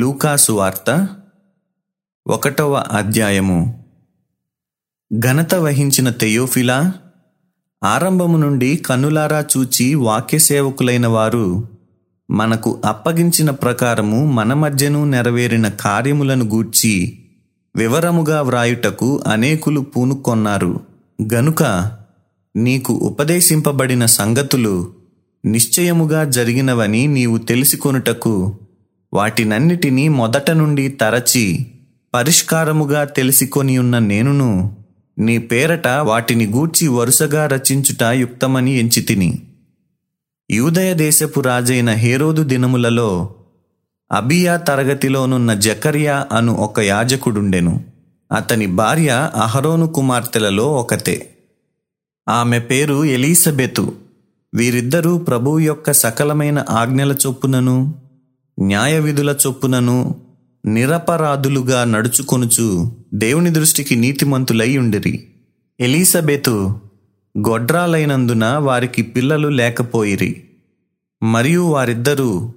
లూకాసు వార్త ఒకటవ అధ్యాయము. ఘనత వహించిన తెయోఫిలా ఆరంభము నుండి కన్నులారా చూచి వాక్య సేవకులైన వారు మనకు అప్పగించిన ప్రకారము మన మధ్యను నెరవేరిన కార్యములను గూర్చి వివరముగా వ్రాయుటకు అనేకులు పూనుకొన్నారు గనుక నీకు ఉపదేశింపబడిన సంగతులు నిశ్చయముగా జరిగినవని నీవు తెలుసుకొనుటకు వాటినన్నిటినీ మొదట నుండి తరచి పరిష్కారముగా తెలిసికొని ఉన్న నేనును నీ పేరట వాటిని గూర్చి వరుసగా రచించుట యుక్తమని ఎంచితిని. యూదయ దేశపు రాజైన హేరోదు దినములలో అబియా తరగతిలోనున్న జకర్యా అను ఒక యాజకుడుండెను. అతని భార్య అహరోను కుమార్తెలలో ఒకతే. ఆమె పేరు ఎలీసబెతు. వీరిద్దరూ ప్రభువు యొక్క సకలమైన ఆజ్ఞల చొప్పునను న్యాయ విధుల చొప్పునను నిరపరాధులుగా నడుచుకొనుచు దేవుని దృష్టికి నీతిమంతులై ఉండిరి. ఎలీసబెతు గొడ్రాలైనందున వారికి పిల్లలు లేకపోయిరి. మరియు వారిద్దరూ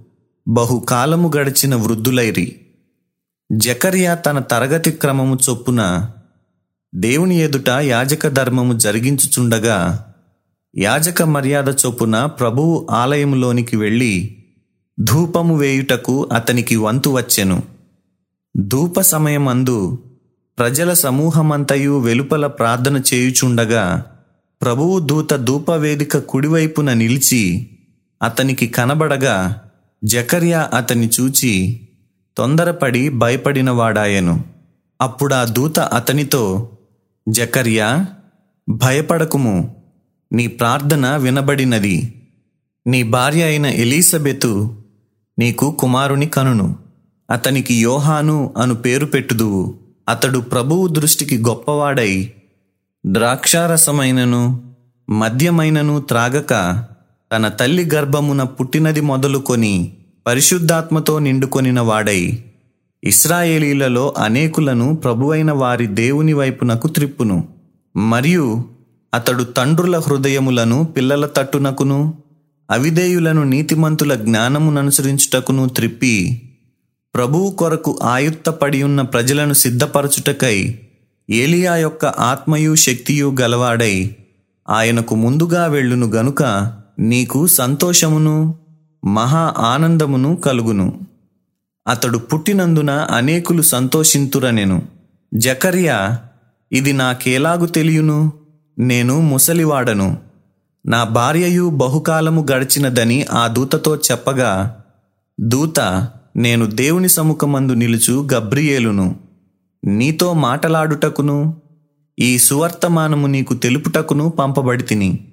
బహుకాలము గడిచిన వృద్ధులైరి. జకర్యా తన తరగతి క్రమము చొప్పున దేవుని ఎదుట యాజక ధర్మము జరిగించుచుండగా యాజక మర్యాద చొప్పున ప్రభువు ఆలయంలోనికి వెళ్ళి ధూపము వేయుటకు అతనికి వంతు వచ్చెను. ధూప సమయమందు ప్రజల సమూహమంతయు వెలుపల ప్రార్థన చేయుచుండగా ప్రభువు దూత ధూపవేదిక కుడివైపున నిలిచి అతనికి కనబడగా జకర్యా అతని చూచి తొందరపడి భయపడినవాడాయను. అప్పుడా దూత అతనితో జకర్యా భయపడకుము. నీ ప్రార్థన వినబడినది. నీ భార్య అయిన ఎలీసబెతు నీకు కుమారుని కనును. అతనికి యోహాను అను పేరు పెట్టుదువు. అతడు ప్రభువు దృష్టికి గొప్పవాడై ద్రాక్షారసమైనను మద్యమైనను త్రాగక తన తల్లి గర్భమున పుట్టినది మొదలుకొని పరిశుద్ధాత్మతో నిండుకొనిన వాడై ఇస్రాయేలీలలో అనేకులను ప్రభువైన వారి దేవుని వైపునకు త్రిప్పును. మరియు అతడు తండ్రుల హృదయములను పిల్లల తట్టునకును అవిధేయులను నీతిమంతుల జ్ఞానముననుసరించుటకును త్రిప్పి ప్రభువు కొరకు ఆయుత్తపడి ఉన్న ప్రజలను సిద్ధపరచుటకై ఏలియా యొక్క ఆత్మయు శక్తియు గలవాడై ఆయనకు ముందుగా వెళ్ళును గనుక నీకు సంతోషమును మహా ఆనందమును కలుగును. అతడు పుట్టినందున అనేకులు సంతోషింతురనెను. జకర్యా ఇది నాకేలాగు తెలియను? నేను ముసలివాడను. నా భార్యయు బహుకాలము గడిచినదని ఆ దూతతో చెప్పగా దూత నేను దేవుని సముఖమందు నిలుచు గబ్రియేలును. నీతో మాటలాడుటకును ఈ సువర్తమానము నీకు తెలుపుటకును పంపబడితిని.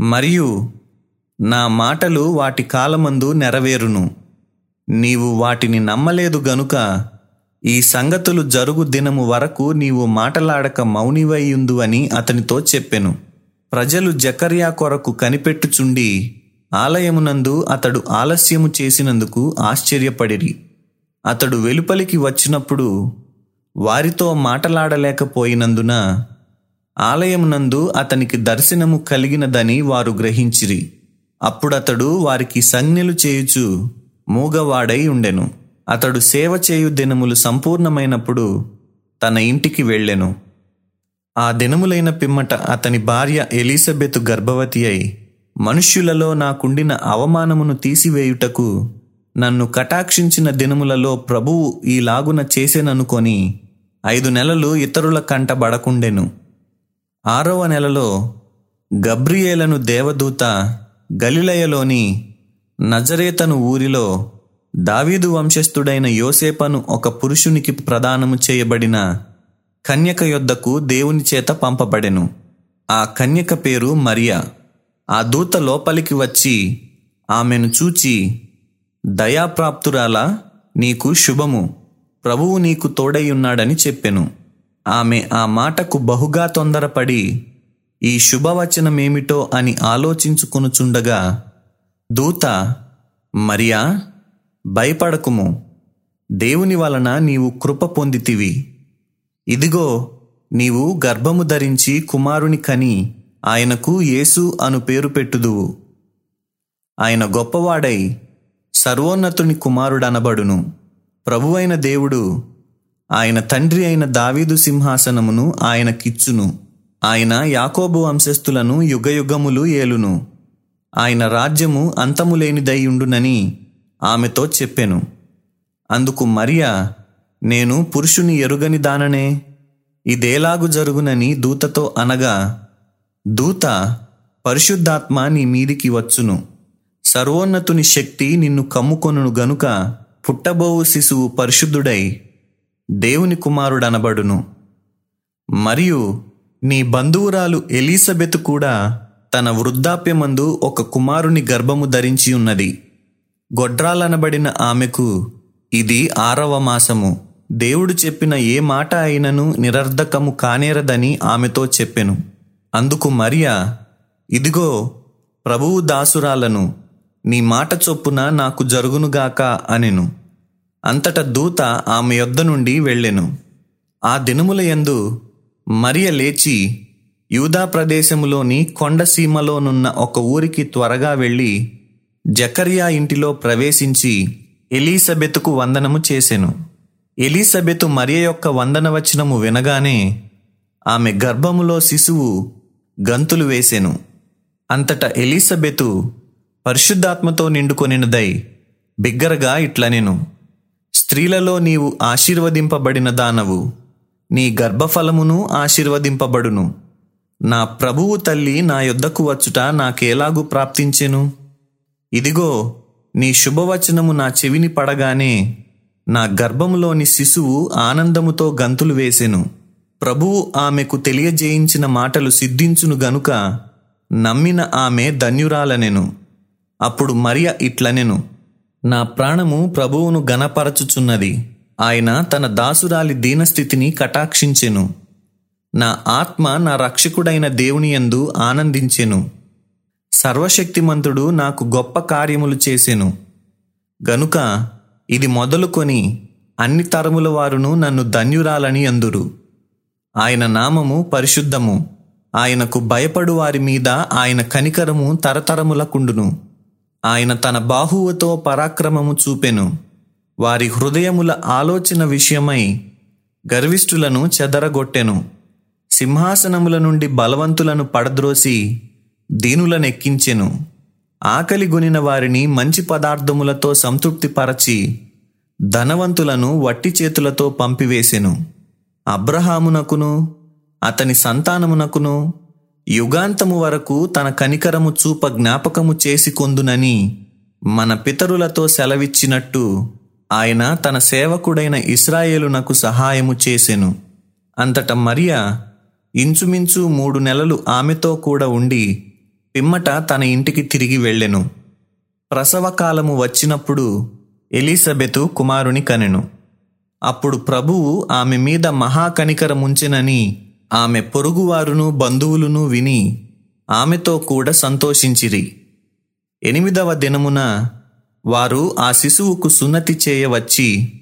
మరియు నా మాటలు వాటి కాలమందు నెరవేరును. నీవు వాటిని నమ్మలేదు గనుక ఈ సంగతులు జరుగు దినము వరకు నీవు మాటలాడక మౌనివయ్యుందు అని అతనితో చెప్పెను. ప్రజలు జకర్యా కొరకు కనిపెట్టుచుండి ఆలయమునందు అతడు ఆలస్యము చేసినందుకు ఆశ్చర్యపడిరి. అతడు వెలుపలికి వచ్చినప్పుడు వారితో మాటలాడలేకపోయినందున ఆలయమునందు అతనికి దర్శనము కలిగినదని వారు గ్రహించిరి. అప్పుడతడు వారికి సంజ్ఞలు చేయుచు మూగవాడై ఉండెను. అతడు సేవ చేయు దినములు సంపూర్ణమైనప్పుడు తన ఇంటికి వెళ్ళెను. ఆ దినములైన పిమ్మట అతని భార్య ఎలిజబెత్ గర్భవతి అయి మనుష్యులలో నాకుండిన అవమానమును తీసివేయుటకు నన్ను కటాక్షించిన దినములలో ప్రభువు ఈలాగున చేసేననుకొని ఐదు నెలలు ఇతరుల కంట బడకుండెను. ఆరవ నెలలో గబ్రియేలను దేవదూత గలిలయలోని నజరేతను ఊరిలో దావీదు వంశస్థుడైన యోసేపను ఒక పురుషునికి ప్రదానము చేయబడిన కన్యక యొద్దకు దేవుని చేత పంపబడెను. ఆ కన్యక పేరు మరియా. ఆ దూత లోపలికి వచ్చి ఆమెను చూచి దయాప్రాప్తురాలా నీకు శుభము. ప్రభువు నీకు తోడైయున్నాడని చెప్పెను. ఆమె ఆ మాటకు బహుగా తొందరపడి ఈ శుభవచనమేమిటో అని ఆలోచించుకొనుచుండగా దూత మరియా భయపడకుము. దేవుని వలన నీవు కృప పొందితివి. ఇదిగో నీవు గర్భము ధరించి కుమారుని కని ఆయనకు యేసు అను పేరు పెట్టుదువు. ఆయన గొప్పవాడై సర్వోన్నతుని కుమారుడనబడును. ప్రభువైన దేవుడు ఆయన తండ్రి అయిన దావీదు సింహాసనమును ఆయనకిచ్చును. ఆయన యాకోబు వంశస్థులను యుగయుగములు ఏలును. ఆయన రాజ్యము అంతము లేనిదైయుండునని ఆమెతో చెప్పెను. అందుకు మరియా నేను పురుషుని ఎరుగని దాననే. ఇదేలాగు జరుగునని దూతతో అనగా దూత పరిశుద్ధాత్మ నీ మీదికి వచ్చును. సర్వోన్నతుని శక్తి నిన్ను కమ్ముకొనును గనుక పుట్టబోవు శిశువు పరిశుద్ధుడై దేవుని కుమారుడనబడును. మరియు నీ బంధువురాలు ఎలీజబెత్ కూడా తన వృద్ధాప్యమందు ఒక కుమారుని గర్భము ధరించి ఉన్నది. గొడ్రాలనబడిన ఆమెకు ఇది ఆరవ మాసము. దేవుడు చెప్పిన ఏ మాట అయినను నిరర్ధకము కానేరదని ఆమెతో చెప్పెను. అందుకు మరియా ఇదిగో ప్రభువు దాసురాలను నీ మాట చొప్పున నాకు జరుగునుగాక అనెను. అంతట దూత ఆమె యొద్ద నుండి వెళ్ళెను. ఆ దినముల యందు మరియ లేచి యూదా ప్రదేశములోని కొండసీమలోనున్న ఒక ఊరికి త్వరగా వెళ్ళి జకర్యా ఇంటిలో ప్రవేశించి ఎలీసబెతుకు వందనము చేసెను. ఎలీసబెతు మరియ యొక్క వందనవచనము వినగానే ఆమె గర్భములో శిశువు గంతులు వేసెను. అంతటా ఎలీసబెతు పరిశుద్ధాత్మతో నిండుకొనినదై బిగ్గరగా ఇట్లనెను. స్త్రీలలో నీవు ఆశీర్వదింపబడిన దానవు నీ గర్భఫలమును ఆశీర్వదింపబడును. నా ప్రభువు తల్లి నా యొద్దకు వచ్చుట నాకేలాగు ప్రాప్తించెను? ఇదిగో నీ శుభవచనము నా చెవిని పడగానే నా గర్భములోని శిశువు ఆనందముతో గంతులు వేసెను. ప్రభువు ఆమెకు తెలియజేయించిన మాటలు సిద్ధించును గనుక నమ్మిన ఆమె ధన్యురాలనెను. అప్పుడు మరియ ఇట్లనెను నా ప్రాణము ప్రభువును గనపరచుచున్నది ఆయన తన దాసురాలి దీనస్థితిని కటాక్షించెను. నా ఆత్మ నా రక్షకుడైన దేవుని యందు ఆనందించెను. సర్వశక్తిమంతుడు నాకు గొప్ప కార్యములు చేసెను. గనుక ఇది మొదలుకొని అన్ని తరముల వారును నన్ను ధన్యురాలని అందురు. ఆయన నామము పరిశుద్ధము. ఆయనకు భయపడు వారి మీద ఆయన కనికరము తరతరములకుండును ఆయన తన బాహువుతో పరాక్రమము చూపెను. వారి హృదయముల ఆలోచన విషయమై గర్విష్ఠులను చెదరగొట్టెను. సింహాసనముల నుండి బలవంతులను పడద్రోసి దీనులనెక్కించెను. ఆకలి గునిన వారిని మంచి పదార్థములతో సంతృప్తిపరచి ధనవంతులను వట్టి చేతులతో పంపివేసెను. అబ్రహామునకును అతని సంతానమునకును యుగాంతము వరకు తన కనికరము చూప జ్ఞాపకము చేసి కొందునని మన పితరులతో సెలవిచ్చినట్టు ఆయన తన సేవకుడైన ఇస్రాయేలునకు సహాయము చేసెను. అంతట మరియా ఇంచుమించు మూడు నెలలు ఆమెతో కూడా ఉండి పిమ్మట తన ఇంటికి తిరిగి వెళ్ళెను. ప్రసవకాలము వచ్చినప్పుడు ఎలిజబెతు కుమారుని కనెను. అప్పుడు ప్రభువు ఆమె మీద మహాకనికరముంచెనని ఆమె పొరుగువారును బంధువులను విని ఆమెతో కూడా సంతోషించిరి. ఎనిమిదవ దినమున వారు ఆ శిశువుకు సున్నతి చేయవచ్చి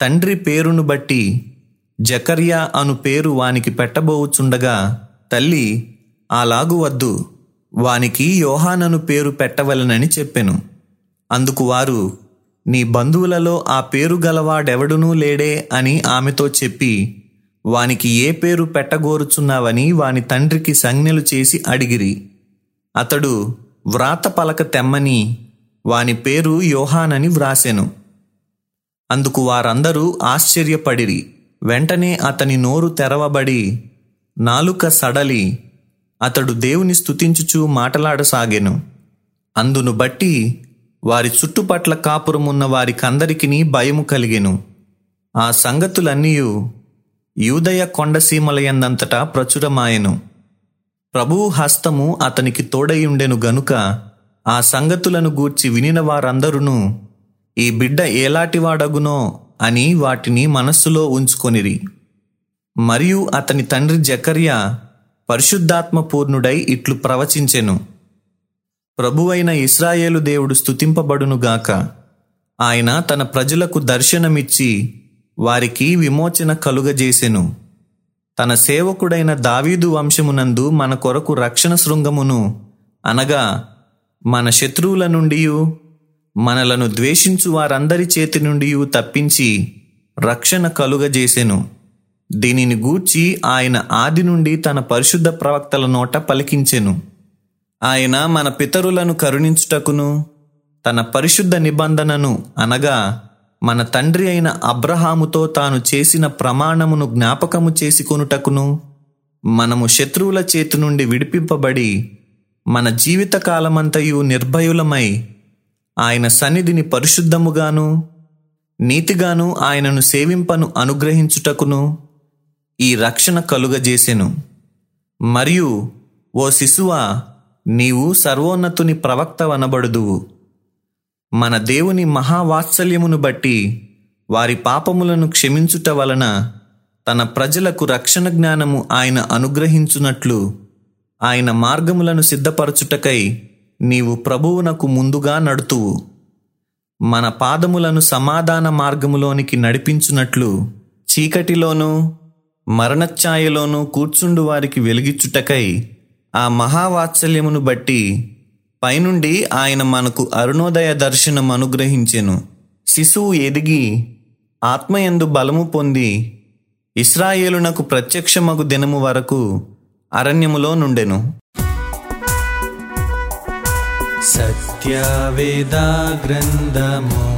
తండ్రి పేరును బట్టి జకర్యా అను పేరు వానికి పెట్టబోవుచుండగా తల్లి అలాగు వద్దు. వానికి యోహానను పేరు పెట్టవలనని చెప్పెను. అందుకు వారు నీ బంధువులలో ఆ పేరు గలవాడెవడునూ లేడే అని ఆమెతో చెప్పి వానికి ఏ పేరు పెట్టగోరుచున్నావని వాని తండ్రికి సంజ్ఞలు చేసి అడిగిరి. అతడు వ్రాత పలక తెమ్మని వాని పేరు యోహానని వ్రాసెను. అందుకు వారందరూ ఆశ్చర్యపడిరి. వెంటనే అతని నోరు తెరవబడి నాలుక సడలి అతడు దేవుని స్తుతించుచూ మాటలాడసాగెను. అందును బట్టి వారి చుట్టుపట్ల కాపురమున్న వారికందరికీ భయము కలిగెను. ఆ సంగతులన్నీయు యూదయ కొండసీమలయందంతటా ప్రచురమాయెను. ప్రభువు హస్తము అతనికి తోడయుండెను గనుక ఆ సంగతులను గూర్చి వినిన వారందరూ ఈ బిడ్డ ఏలాటివాడగునో అని వాటిని మనస్సులో ఉంచుకొనిరి. మరియు అతని తండ్రి జకర్యా పరిశుద్ధాత్మ పూర్ణుడై ఇట్లు ప్రవచించెను. ప్రభువైన ఇస్రాయేలు దేవుడు స్తుతింపబడునుగాక ఆయన తన ప్రజలకు దర్శనమిచ్చి వారికి విమోచన కలుగజేసెను. తన సేవకుడైన దావీదు వంశమునందు మన కొరకు రక్షణ శృంగమును అనగా మన శత్రువుల నుండి మనలను ద్వేషించు వారందరి చేతి నుండి తప్పించి రక్షణ కలుగజేసెను. దీనిని గూర్చి ఆయన ఆది నుండి తన పరిశుద్ధ ప్రవక్తల నోట పలికించెను. ఆయన మన పితరులను కరుణించుటకును తన పరిశుద్ధ నిబంధనను అనగా మన తండ్రి అయిన అబ్రహాముతో తాను చేసిన ప్రమాణమును జ్ఞాపకము చేసుకొనుటకును మనము శత్రువుల చేతి నుండి విడిపింపబడి మన జీవితకాలమంతయు నిర్భయులమై ఆయన సన్నిధిని పరిశుద్ధముగాను నీతిగాను ఆయనను సేవింపను అనుగ్రహించుటకును ఈ రక్షణ కలుగజేసెను. మరియు ఓ శిశువా నీవు సర్వోన్నతుని ప్రవక్త వనబడుదువు. మన దేవుని మహావాత్సల్యమును బట్టి వారి పాపములను క్షమించుట వలన తన ప్రజలకు రక్షణ జ్ఞానము ఆయన అనుగ్రహించునట్లు ఆయన మార్గములను సిద్ధపరచుటకై నీవు ప్రభువునకు ముందుగా నడుతువు. మన పాదములను సమాధాన మార్గములోనికి నడిపించునట్లు చీకటిలోనూ మరణఛాయలోనూ కూర్చుండు వారికి వెలిగిచ్చుటకై ఆ మహావాత్సల్యమును బట్టి పైనుండి ఆయన మనకు అరుణోదయ దర్శనం అనుగ్రహించెను. శిశువు ఎదిగి ఆత్మయందు బలము పొంది ఇస్రాయేలునకు ప్రత్యక్షమగు దినము వరకు అరణ్యములో నుండెను. సత్యవేద గ్రంథము